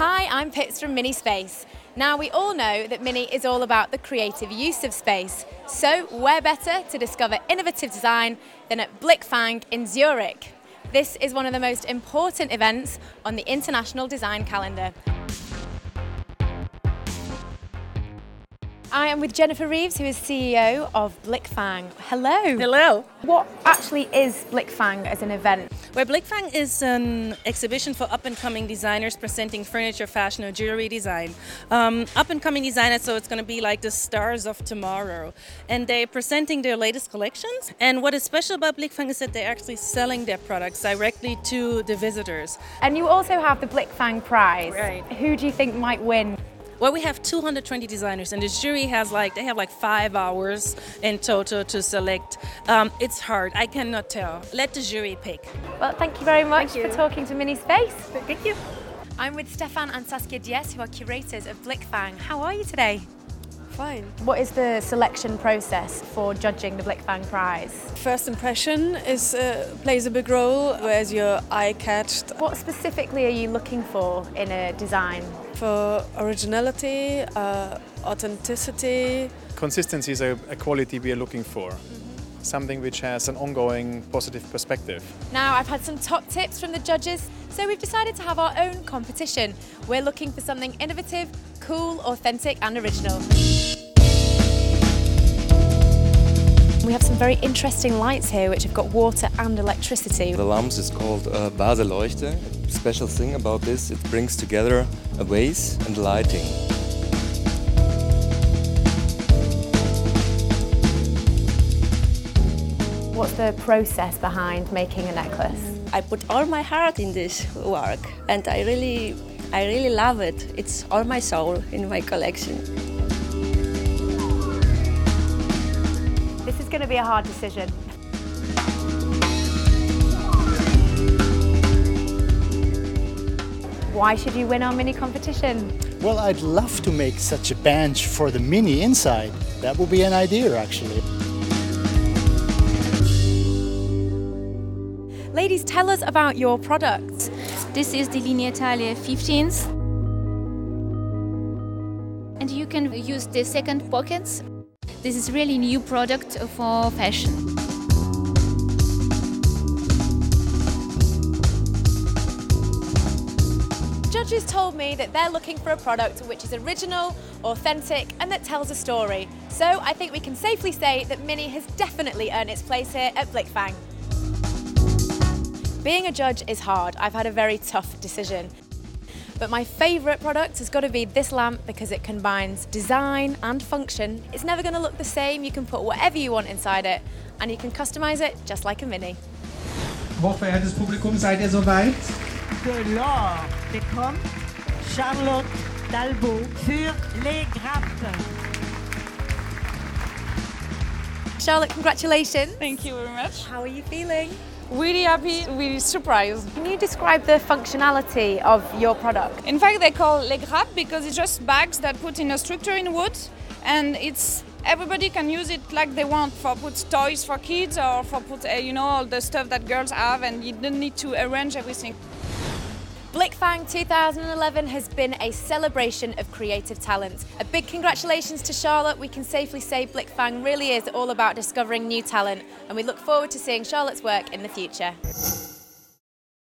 Hi, I'm Pitts from Mini Space. Now, we all know that Mini is all about the creative use of space. So, where better to discover innovative design than at Blickfang in Zurich? This is one of the most important events on the international design calendar. I am with Jennifer Reaves, who is CEO of Blickfang. Hello. Hello. What actually is Blickfang as an event? Well, Blickfang is an exhibition for up-and-coming designers presenting furniture, fashion, or jewelry design. Um, up-and-coming designers, so it's going to be like the stars of tomorrow, and they're presenting their latest collections. And what is special about Blickfang is that they're actually selling their products directly to the visitors. And you also have the Blickfang Prize. Right. Who do you think might win? Well, we have 220 designers, and the jury has like they have like five hours in total to select. Um, it's hard. I cannot tell. Let the jury pick. Well, thank you very much you. for talking to Mini Space. Thank you. I'm with Stefan and Saskia Diaz, who are curators of Blickfang. How are you today? Fine. What is the selection process for judging the Blickfang Prize? First impression is uh, plays a big role. Where's your eye catched What specifically are you looking for in a design? for originality, uh, authenticity. Consistency is a, a quality we are looking for. Something which has an ongoing positive perspective. Now, I've had some top tips from the judges, so we've decided to have our own competition. We're looking for something innovative, cool, authentic, and original. Very interesting lights here which have got water and electricity. The lamps is called uh, Baseleuchte. Special thing about this, it brings together a vase and lighting. What's the process behind making a necklace? I put all my heart in this work and I really I really love it. It's all my soul in my collection. Going to be a hard decision. Why should you win our mini competition? Well, I'd love to make such a bench for the mini inside. That would be an idea, actually. Ladies, tell us about your product. This is the Linea Italia 15th. And you can use the second pockets. This is really new product for fashion. Judges told me that they're looking for a product which is original, authentic, and that tells a story. So I think we can safely say that Mini has definitely earned its place here at Blickfang. Being a judge is hard. I've had a very tough decision. But my favourite product has got to be this lamp because it combines design and function. It's never going to look the same. You can put whatever you want inside it and you can customise it just like a Mini. Hochverehrtes Publikum, seid ihr soweit? de er l'or bekommt Charlotte Dalbo für Les Grappes. Charlotte, congratulations. Thank you very much. How are you feeling? Really happy, really surprised. Can you describe the functionality of your product? In fact, they call les grappes because it's just bags that put in a structure in wood, and it's everybody can use it like they want for put toys for kids or for put uh, you know all the stuff that girls have, and you don't need to arrange everything. Blickfang 2011 has been a celebration of creative talent. A big congratulations to Charlotte. We can safely say Blickfang really is all about discovering new talent, and we look forward to seeing Charlotte's work in the future.